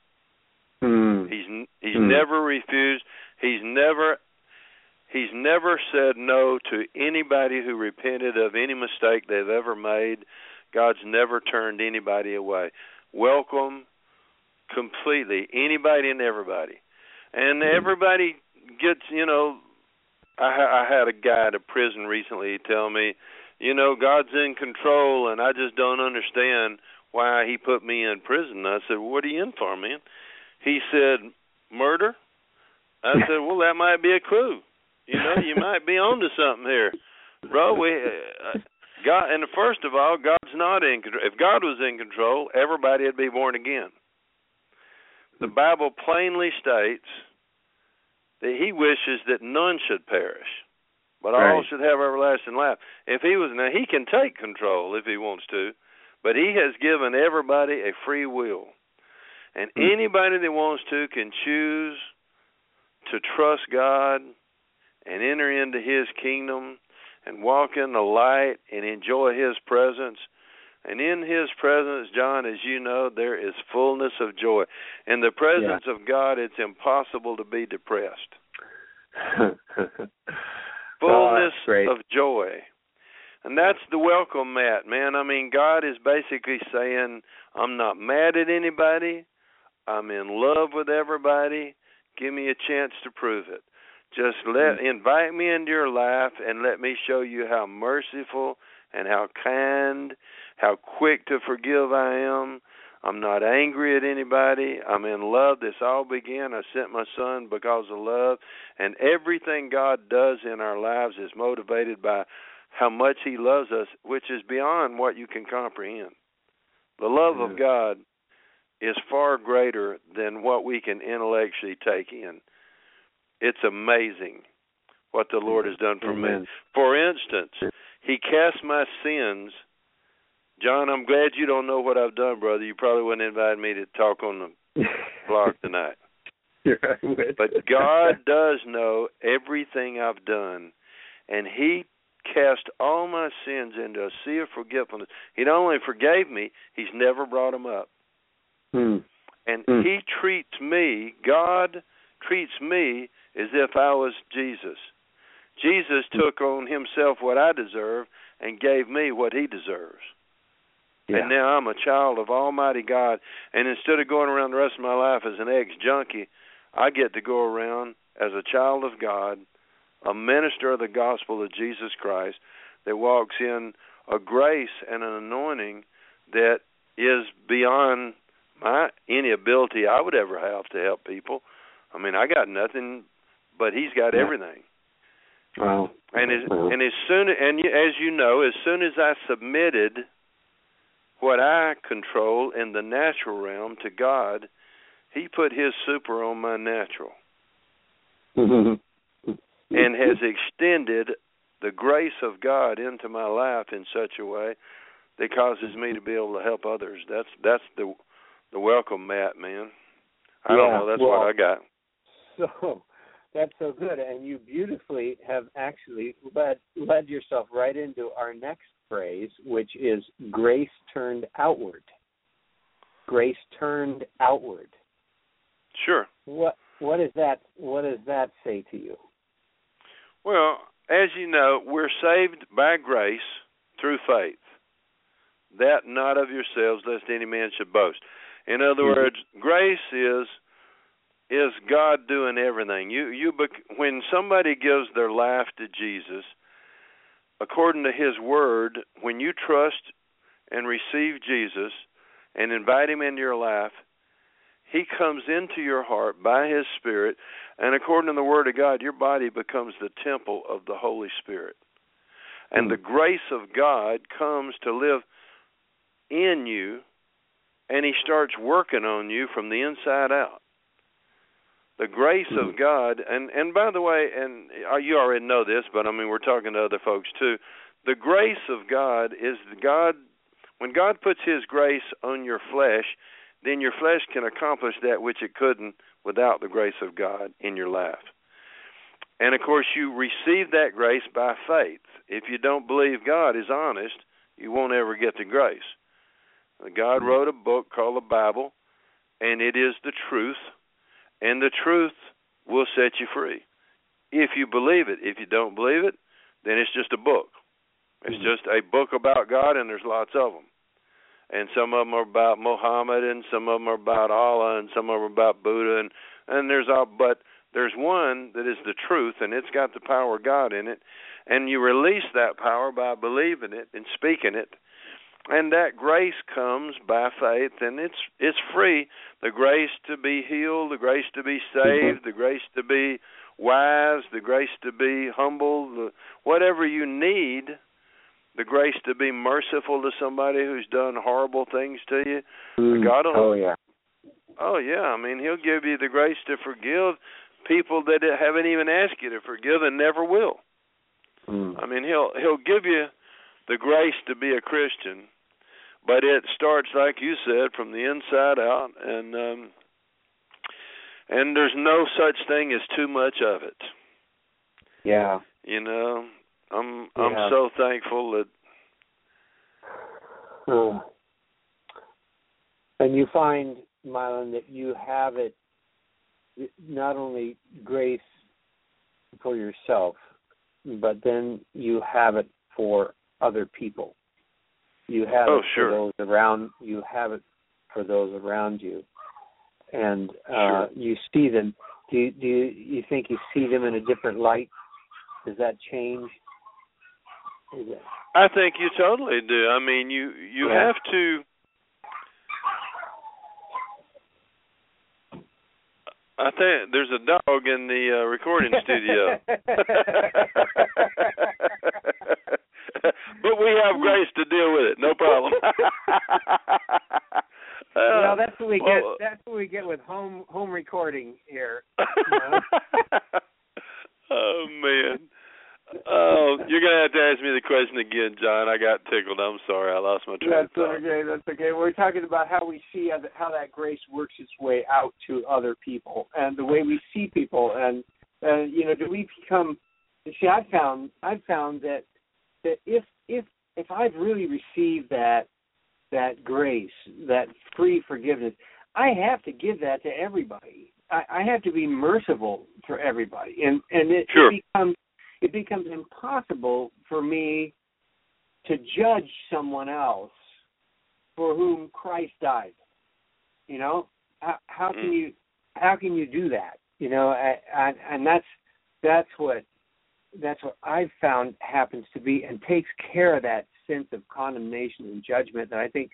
A: Hmm.
C: He's he's
A: Hmm.
C: never refused. He's never he's never said no to anybody who repented of any mistake they've ever made. God's never turned anybody away. Welcome completely anybody and everybody. And mm-hmm. everybody gets, you know, I I had a guy at a prison recently tell me, you know, God's in control and I just don't understand why he put me in prison. I said, "What are you in for, man?" He said, "Murder." I [LAUGHS] said, "Well, that might be a clue. You know, you might be onto something here, bro. We uh, God, and first of all, God's not in control. If God was in control, everybody would be born again. The Bible plainly states that He wishes that none should perish, but all
A: Right.
C: should have everlasting life. If He was now, He can take control if He wants to, but He has given everybody a free will, and
A: Hmm.
C: anybody that wants to can choose to trust God and enter into His kingdom and walk in the light and enjoy His presence. And in His presence, John, as you know, there is fullness of joy. In the presence of God, it's impossible to be depressed. [LAUGHS] Fullness
A: oh, great.
C: of joy. And that's the welcome mat, man. I mean, God is basically saying, I'm not mad at anybody. I'm in love with everybody. Give me a chance to prove it. Just let invite me into your life and let me show you how merciful and how kind, how quick to forgive I am. I'm not angry at anybody. I'm in love. This all began. I sent my son because of love. And everything God does in our lives is motivated by how much He loves us, which is beyond what you can comprehend. The love
A: Mhm.
C: of God is far greater than what we can intellectually take in. It's amazing what the Lord has done for me. For instance, He cast my sins. John, I'm glad you don't know what I've done, brother. You probably wouldn't invite me to talk on the [LAUGHS] blog tonight.
A: You're right with
C: But God does know everything I've done, and He cast all my sins into a sea of forgetfulness. He not only forgave me, He's never brought them up.
A: Hmm.
C: And
A: Hmm.
C: He treats me, God treats me as if I was Jesus. Jesus took on Himself what I deserve and gave me what He deserves.
A: Yeah.
C: And now I'm a child of Almighty God. And instead of going around the rest of my life as an ex junkie, I get to go around as a child of God, a minister of the gospel of Jesus Christ that walks in a grace and an anointing that is beyond my any ability I would ever have to help people. I mean, I got nothing, but he's got
A: Yeah.
C: everything.
A: Wow.
C: And as
A: Wow.
C: and as soon and you- as you know, as soon as I submitted what I control in the natural realm to God, He put His super on my natural [LAUGHS] and has extended the grace of God into my life in such a way that causes me to be able to help others. That's that's the the welcome mat, man. I don't know. That's
A: well,
C: what I got.
A: So, that's so good, and you beautifully have actually led led yourself right into our next phrase, which is grace turned outward. Grace turned outward.
C: Sure.
A: What what does that what does that say to you?
C: Well, as you know, we're saved by grace through faith. That not of yourselves, lest any man should boast. In other
A: Mhm.
C: words, grace is is God doing everything. You you bec- when somebody gives their life to Jesus, according to His Word, when you trust and receive Jesus and invite Him into your life, He comes into your heart by His Spirit, and according to the Word of God, your body becomes the temple of the Holy Spirit, and
A: Hmm.
C: the grace of God comes to live in you, and He starts working on you from the inside out the grace of God and and by the way and uh, you already know this but I mean we're talking to other folks too. The grace of God is God when God puts his grace on your flesh then your flesh can accomplish that which it couldn't without the grace of God in your life. And of course you receive that grace by faith. If you don't believe God is honest you won't ever get the grace. God wrote a book called the Bible and it is the truth and the truth will set you free if you believe it. If you don't believe it, then it's just a book. It's
A: Mhm.
C: just a book about God, and there's lots of them. And some of them are about Muhammad, and some of them are about Allah, and some of them are about Buddha, and and there's all. But there's one that is the truth, and it's got the power of God in it, and you release that power by believing it and speaking it, and that grace comes by faith, and it's it's free the grace to be healed, the grace to be saved, the grace to be wise, the grace to be humble, the, whatever you need, the grace to be merciful to somebody who's done horrible things to you. God will,
A: oh yeah.
C: oh yeah, I mean He'll give you the grace to forgive people that haven't even asked you to forgive and never will.
A: Mm.
C: I mean He'll He'll give you the grace to be a Christian but it starts like you said from the inside out and um and there's no such thing as too much of it
A: Yeah.
C: you know i'm
A: Yeah.
C: i'm so thankful that
A: Uh, and you find, Mylon, that you have it not only grace for yourself, but then you have it for other people. You have
C: Oh,
A: it
C: sure.
A: for those around. You have it for those around you, and uh,
C: Sure.
A: you see them. Do you, do you, you think you see them in a different light? Does that change? Is it,
C: i think you totally do i mean you you
A: Yeah.
C: have to I think there's a dog in the uh, recording studio. [LAUGHS] [LAUGHS] but we have grace to deal with it, no problem. [LAUGHS] [LAUGHS]
A: Uh, well, that's what we get.
C: Uh,
A: that's what we get with home home recording here. [LAUGHS]
C: oh man. Oh, you're gonna have to ask me the question again, John. I got tickled. I'm sorry, I lost my train
A: That's
C: of thought.
A: okay. That's okay. We're talking about how we see how, how that grace works its way out to other people, and the way we see people, and and you know, do we become? See, I found I found that that if if if I've really received that that grace, that free forgiveness, I have to give that to everybody. I, I have to be merciful for everybody, and and it,
C: Sure.
A: it becomes it becomes impossible for me to judge someone else for whom Christ died. You know, how, how can
C: Mm.
A: you how can you do that? You know, I, I, and that's that's what that's what I've found happens to be and takes care of that sense of condemnation and judgment that I think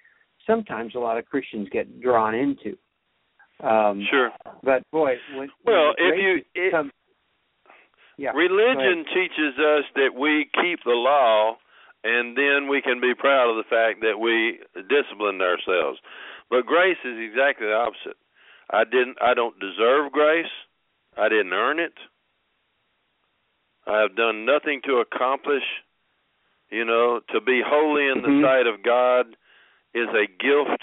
A: sometimes a lot of Christians get drawn into. Um,
C: Sure.
A: But boy, when
C: Well,
A: when
C: if you it,
A: comes, yeah,
C: religion teaches us that we keep the law and then we can be proud of the fact that we disciplined ourselves. But grace is exactly the opposite. I didn't I don't deserve grace. I didn't earn it. I have done nothing to accomplish, you know, to be holy in the sight of God is a gift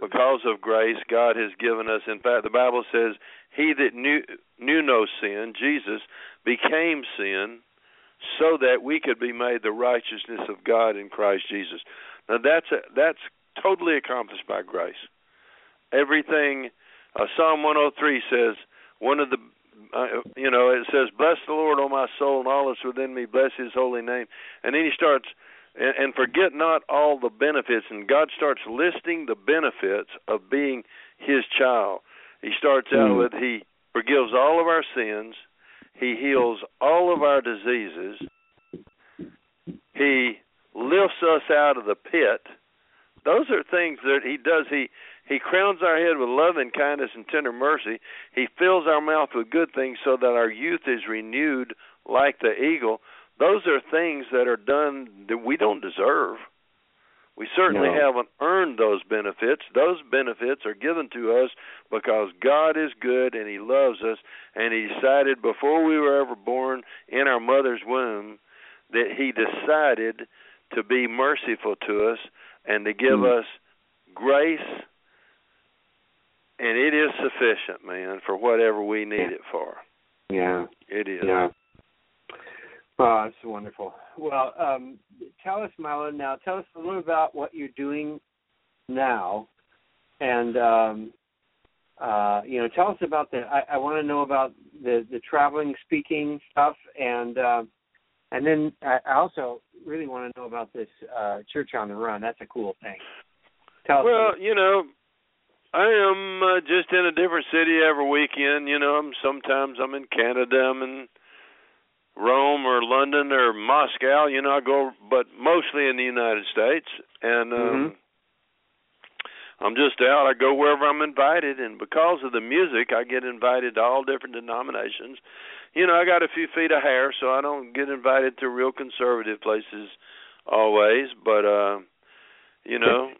C: because of grace, God has given us. In fact, the Bible says, "He that knew knew no sin, Jesus, became sin, so that we could be made the righteousness of God in Christ Jesus." Now that's a, that's totally accomplished by grace. Everything. Uh, Psalm 103 says one of the uh, you know, it says, "Bless the Lord, O my soul, and all that's within me. Bless His holy name." And then he starts, and, and forget not all the benefits. And God starts listing the benefits of being His child. He starts out mm. with He forgives all of our sins, He heals all of our diseases, He lifts us out of the pit. Those are things that He does. He he crowns our head with love and kindness and tender mercy. He fills our mouth with good things so that our youth is renewed like the eagle. Those are things that are done that we don't deserve. We certainly no. haven't earned those benefits. Those benefits are given to us because God is good and He loves us, and He decided before we were ever born in our mother's womb that He decided to be merciful to us and to give mm. us grace and it is sufficient, man, for whatever we need it for.
A: Yeah,
C: it is.
A: Yeah. Oh, that's wonderful. Well, um, tell us, Mylon, now tell us a little about what you're doing now, and um, uh, you know, tell us about the. I, I want to know about the the traveling, speaking stuff, and uh, and then I also really want to know about this uh, church on the run. That's a cool thing. Tell
C: well, you know, I am uh, just in a different city every weekend. You know, I'm sometimes I'm in Canada, I'm in Rome or London or Moscow. You know, I go, but mostly in the United States, and um, mm-hmm. I'm just out. I go wherever I'm invited, and because of the music, I get invited to all different denominations. You know, I got a few feet of hair, so I don't get invited to real conservative places always, but uh you know,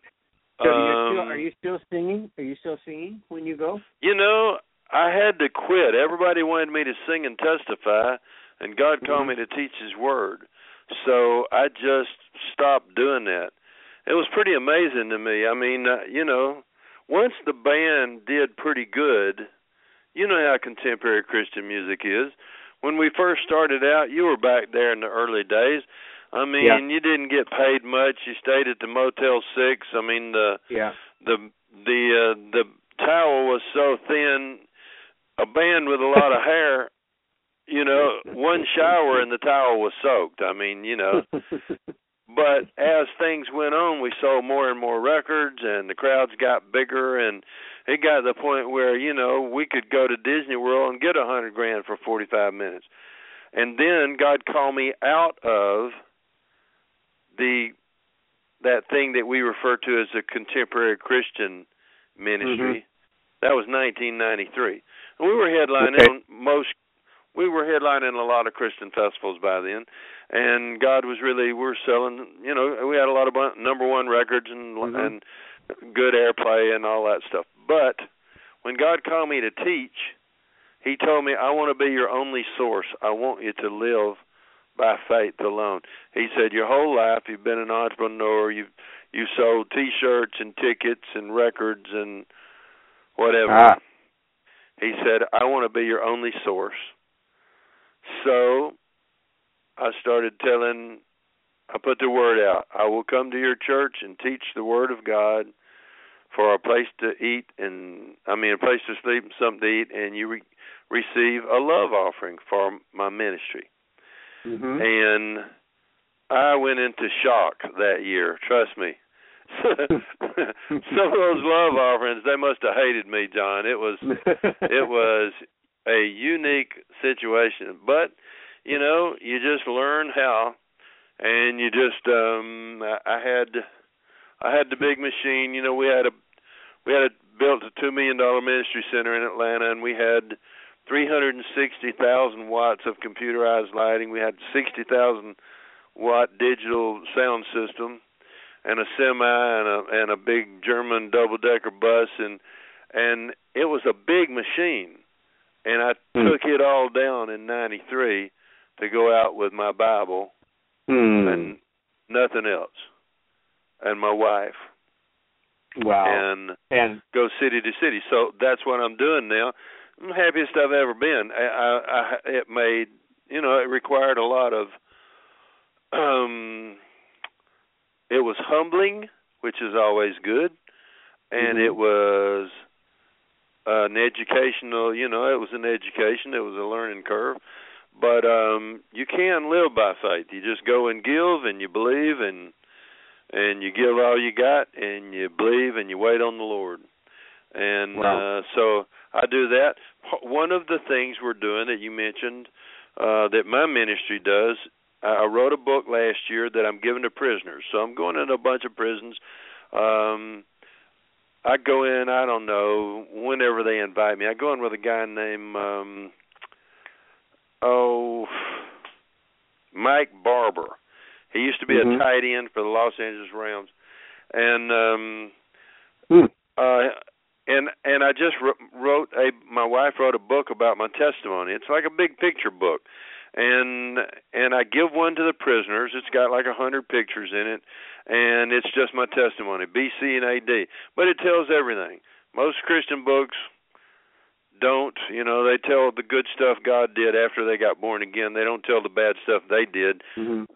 A: so um, still, are you still singing? Are you still singing when you go?
C: You know, I had to quit. Everybody wanted me to sing and testify, and God called mm-hmm. me to teach His Word. So I just stopped doing that. It was pretty amazing to me. I mean, uh, you know, once the band did pretty good, you know how contemporary Christian music is. When we first started out, you were back there in the early days. I mean, yeah. you didn't get paid much. You stayed at the Motel Six. I mean, the
A: yeah.
C: the the uh, the towel was so thin. A band with a lot of hair, you know, one shower and the towel was soaked. I mean, you know. [LAUGHS] but as things went on, we sold more and more records, and the crowds got bigger, and it got to the point where you know we could go to Disney World and get a hundred grand for forty five minutes. And then God called me out of the that thing that we refer to as a contemporary Christian ministry. Mm-hmm. That was 1993, and we were headlining okay. most. We were headlining a lot of Christian festivals by then, and God was really we were selling. You know, we had a lot of number one records and mm-hmm. and good airplay and all that stuff. But when God called me to teach, He told me, "I want to be your only source. I want you to live by faith alone. He said, Your whole life you've been an entrepreneur, you've you sold t shirts and tickets and records and whatever. Ah. He said, I want to be your only source. So I started telling I put the word out. I will come to your church and teach the word of God for a place to eat and I mean a place to sleep and something to eat and you re- receive a love offering for my ministry
A: mm-hmm.
C: and I went into shock that year. Trust me. [LAUGHS] Some of those love offerings, they must have hated me, John. It was it [LAUGHS] was a unique situation, but you know, you just learn how, and you just um I had I had the big machine. You know, we had a we had a built a two million dollar ministry center in Atlanta, and we had 360,000 watts of computerized lighting. We had 60,000 watt digital sound system, and a semi and a and a big German double decker bus, and and it was a big machine. And I mm. took it all down in '93 to go out with my Bible
A: mm.
C: and nothing else, and my wife.
A: Wow.
C: And
A: and
C: go city to city. So that's what I'm doing now. I'm the happiest I've ever been. I, I, I it made you know it required a lot of um it was humbling, which is always good, and
A: Mhm.
C: it was an educational, you know, it was an education, it was a learning curve. But um you can live by faith. You just go and give and you believe and and you give all you got and you believe and you wait on the Lord. And
A: Wow.
C: uh so I do that. One of the things we're doing that you mentioned uh that my ministry does I I wrote a book last year that I'm giving to prisoners. So I'm going into a bunch of prisons. Um I go in, I don't know, whenever they invite me. I go in with a guy named um oh Mike Barber. He used to be
A: Mhm.
C: a tight end for the Los Angeles Rams. And um
A: Hmm.
C: uh and and I just wr- wrote a my wife wrote a book about my testimony. It's like a big picture book. And and I give one to the prisoners. It's got like a hundred pictures in it, and it's just my testimony, BC and AD. But it tells everything. Most Christian books don't. You know, they tell the good stuff God did after they got born again. They don't tell the bad stuff they did.
A: Mhm.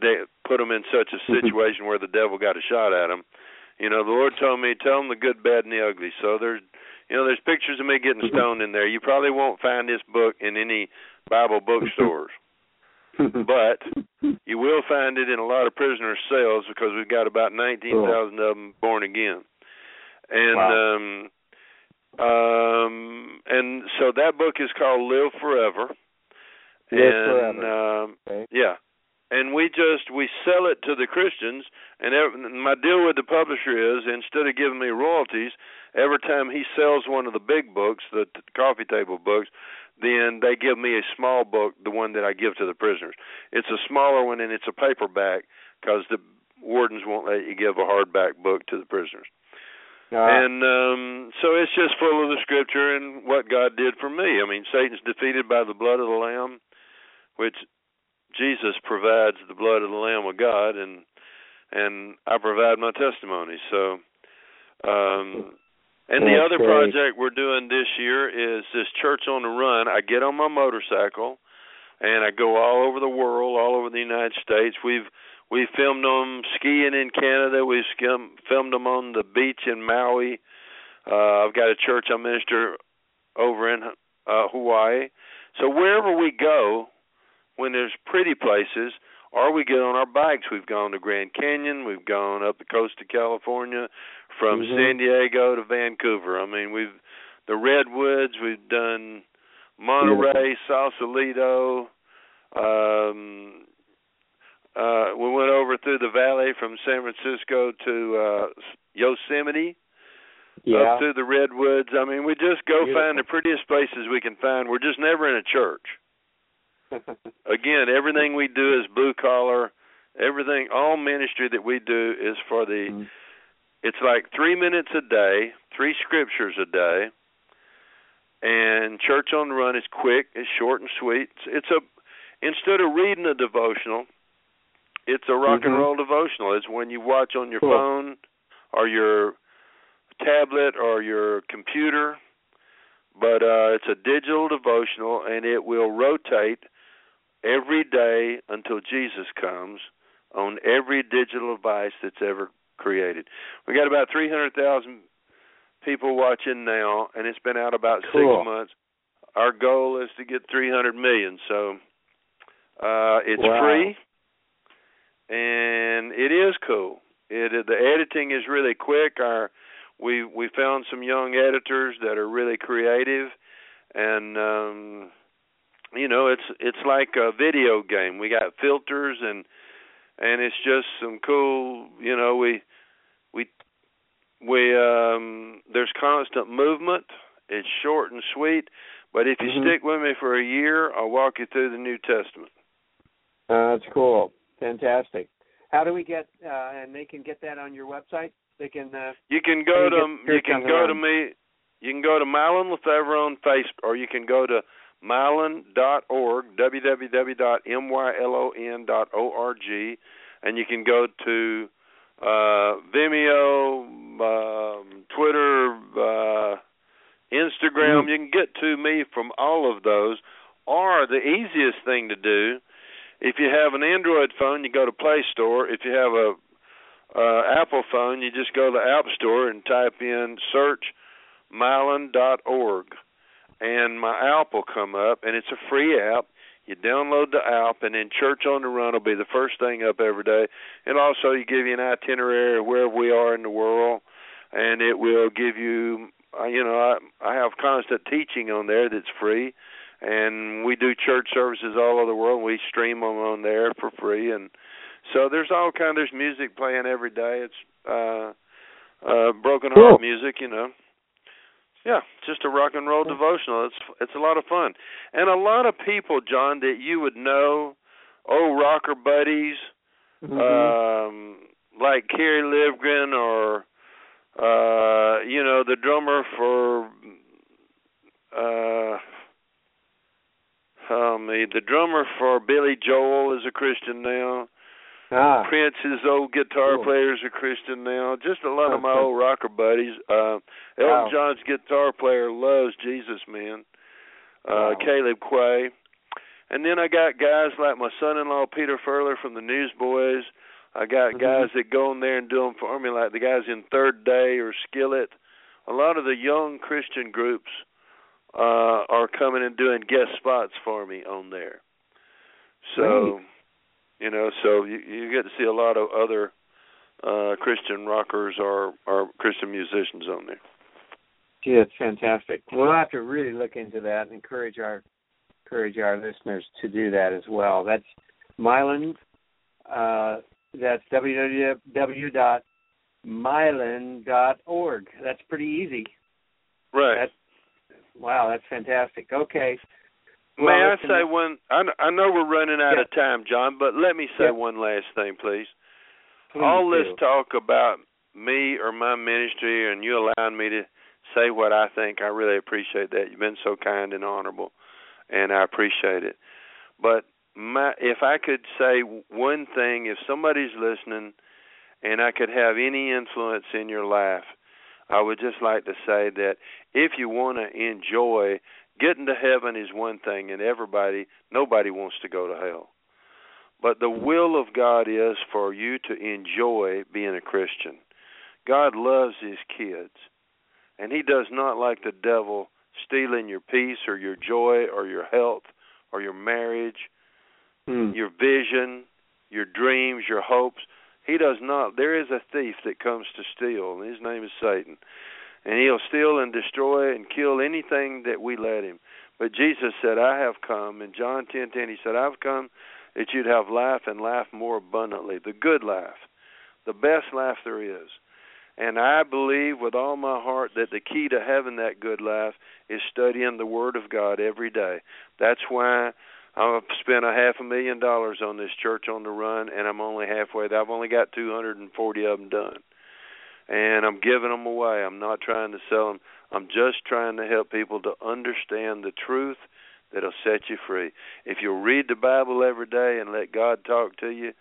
C: They put them in such a
A: Mhm.
C: situation where the devil got a shot at them. You know, the Lord told me, tell them the good, bad, and the ugly. So there's, you know, there's pictures of me getting
A: Mhm.
C: stoned in there. You probably won't find this book in any Bible bookstores, [LAUGHS] but you will find it in a lot of prisoners' cells because we've got about nineteen thousand of them born again. And
A: Wow.
C: um um and so that book is called Live Forever.
A: Live
C: and
A: Forever.
C: um
A: Okay.
C: yeah. And we just we sell it to the Christians and ev my deal with the publisher is instead of giving me royalties every time he sells one of the big books, the, coffee table books, then they give me a small book, the one that I give to the prisoners. It's a smaller one and it's a paperback because the wardens won't let you give a hardback book to the prisoners.
A: Ah,
C: And um so it's just full of the scripture and what God did for me. I mean, Satan's defeated by the blood of the lamb, which Jesus provides the blood of the lamb of God and and I provide my testimony. So um and the
A: That's
C: other
A: great.
C: project we're doing this year is this church on the run. I get on my motorcycle and I go all over the world, all over the United States. We've we filmed them skiing in Canada. We've skim, filmed them on the beach in Maui. Uh, I've got a church I minister over in uh, Hawaii. So wherever we go, when there's pretty places, or we get on our bikes, we've gone to Grand Canyon, we've gone up the coast of California, from
A: Mhm.
C: San Diego to Vancouver. I mean, we've the redwoods, we've done Monterey, Sausalito. Um, uh, we went over through the valley from San Francisco to uh, Yosemite,
A: yeah.
C: up through the redwoods. I mean, we just go
A: Beautiful.
C: find the prettiest places we can find. We're just never in a church. Again, everything we do is blue collar. Everything, all ministry that we do is for the.
A: Mhm.
C: It's like three minutes a day, three scriptures a day, and church on the run is quick, it's short and sweet. It's, it's a instead of reading a devotional, it's a rock and
A: Mhm.
C: roll devotional. It's when you watch on your
A: Cool.
C: phone or your tablet or your computer, but uh it's a digital devotional and it will rotate every day until Jesus comes on every digital device that's ever created. We got about 300,000 people watching now and it's been out about
A: Cool.
C: 6 months. Our goal is to get 300 million. So uh it's
A: Wow.
C: free and it is cool. It the editing is really quick. Our we we found some young editors that are really creative and um you know it's it's like a video game we got filters and and it's just some cool you know we we we um there's constant movement it's short and sweet but if you
A: Mhm.
C: stick with me for a year i'll walk you through the new testament
A: Uh, that's cool. Fantastic. How do we get? Uh, and they can get that on your website. They can. Uh,
C: you can go to you can go to me you can go to Mylon Le Fevre on Facebook or you can go to mylon.org www.mylon.org and you can go to uh, Vimeo, um, Twitter, uh, Instagram.
A: Mhm.
C: You can get to me from all of those. Or the easiest thing to do, if you have an Android phone, you go to Play Store. If you have a uh, Apple phone, you just go to App Store and type in search Mylon.org, and my app will come up, and it's a free app. You download the app, and then Church on the Run will be the first thing up every day. And also, you give you an itinerary of where we are in the world, and it will give you, uh, you know, I, I have constant teaching on there that's free, and we do church services all over the world. And we stream them on there for free, and so there's all kind. There's music playing every day. It's uh, uh, broken heart
A: Cool.
C: music, you know. Yeah, just a rock and roll devotional. It's it's a lot of fun, and a lot of people, John, that you would know, old rocker buddies,
A: Mhm.
C: um, like Kerry Livgren or uh, you know the drummer for uh, oh me, the drummer for Billy Joel is a Christian now.
A: Ah,
C: Prince's old guitar
A: Cool.
C: players are Christian now. Just a lot of my old rocker buddies. Uh Elton
A: Wow.
C: John's guitar player loves Jesus, man. Uh
A: Wow.
C: Caleb Quaye. And then I got guys like my son-in-law Peter Furler from the Newsboys. I got
A: Mhm.
C: guys that go in there and do them for me, like the guys in Third Day or Skillet. A lot of the young Christian groups uh are coming and doing guest spots for me on there. So, you know, so you you get to see a lot of other uh Christian rockers or or Christian musicians on there.
A: gee, that's fantastic. We'll have to really look into that and encourage our encourage our listeners to do that as well. That's Mylon. Uh, that's www.mylon.org. That's pretty easy.
C: Right.
A: That's wow, that's fantastic. Okay.
C: May
A: Well,
C: I
A: listen,
C: say one? I, I know we're running out
A: Yeah.
C: of time, John, but let me say
A: Yeah.
C: one last thing, please.
A: please
C: All this talk about me or my ministry, and you allowing me to say what I think, I really appreciate that. You've been so kind and honorable, and I appreciate it. But my, if I could say one thing, if somebody's listening, and I could have any influence in your life, I would just like to say that if you want to enjoy getting to heaven is one thing and everybody nobody wants to go to hell. But the will of god is for you to enjoy being a christian. God loves his kids and he does not like the devil stealing your peace or your joy or your health or your marriage
A: Hmm.
C: your vision your dreams your hopes. He does not. There is a thief that comes to steal and his name is satan and he'll steal and destroy and kill anything that we let him. But Jesus said, I have come. In John ten ten, he said, I've come that you'd have life and life more abundantly, the good life, the best life there is. And I believe with all my heart that the key to having that good life is studying the Word of God every day. That's why I've spent a half a million dollars on this church on the run, and I'm only halfway. There. I've only got 240 of them done and I'm giving them away. I'm not trying to sell them. I'm just trying to help people to understand the truth that'll set you free. If you'll read the Bible every day and let God talk to you,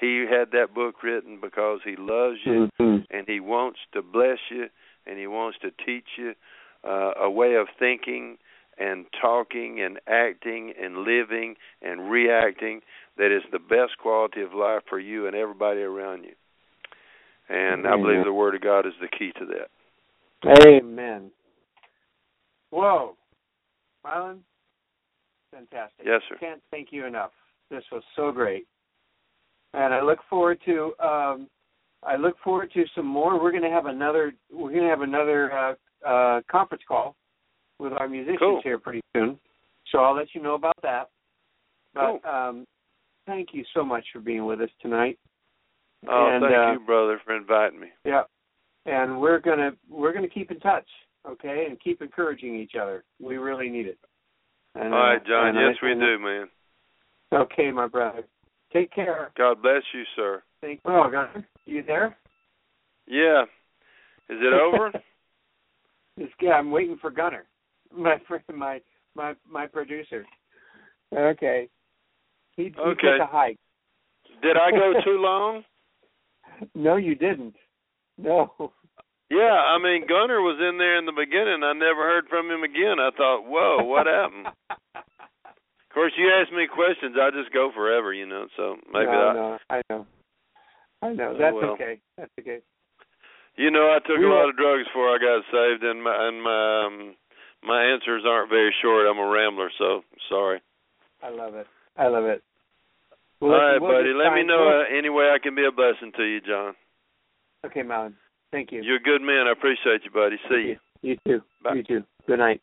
C: He had that book written because He loves you
A: Mhm.
C: and He wants to bless you and He wants to teach you uh, a way of thinking and talking and acting and living and reacting that is the best quality of life for you and everybody around you. And I believe the Word of God is the key to that.
A: Amen. Whoa. Mylon, fantastic.
C: Yes, sir.
A: Can't thank you enough. This was so great. And I look forward to um I look forward to some more. We're gonna have another we're gonna have another uh uh conference call with our musicians
C: Cool.
A: here pretty soon. So I'll let you know about that. But
C: Cool.
A: um thank you so much for being with us tonight.
C: Oh,
A: And,
C: thank
A: uh,
C: you, brother, for inviting me.
A: Yeah. And we're gonna we're gonna keep in touch, okay, and keep encouraging each other. We really need it. And,
C: All right,
A: uh,
C: John. Yes,
A: I-
C: we do, man.
A: Okay, my brother. Take care.
C: God bless you, sir.
A: Thank you. Oh, Gunner, you there?
C: Yeah. Is it over? [LAUGHS]
A: This guy, I'm waiting for Gunner, my friend, my my my producer. Okay. He, he
C: Okay.
A: took a hike.
C: Did I go [LAUGHS] too long?
A: No, you didn't. No.
C: Yeah, I mean Gunner was in there in the beginning. I never heard from him again. I thought, whoa, what happened? [LAUGHS] of course, you ask me questions, I just go forever, you know. So maybe
A: no,
C: I.
A: no, I know. I know.
C: Oh,
A: That's
C: well.
A: okay. That's okay.
C: You know, I took
A: We
C: a
A: were-
C: lot of drugs before I got saved, and my and my um, my answers aren't very short. I'm a rambler, so sorry.
A: I love it. I love it.
C: All right,
A: we'll
C: buddy. Let me know uh, any way I can be a blessing to you, John.
A: Okay, Mylon. Thank you.
C: You're a good man. I appreciate you, buddy. See you.
A: You too.
C: Bye.
A: You too. Good night.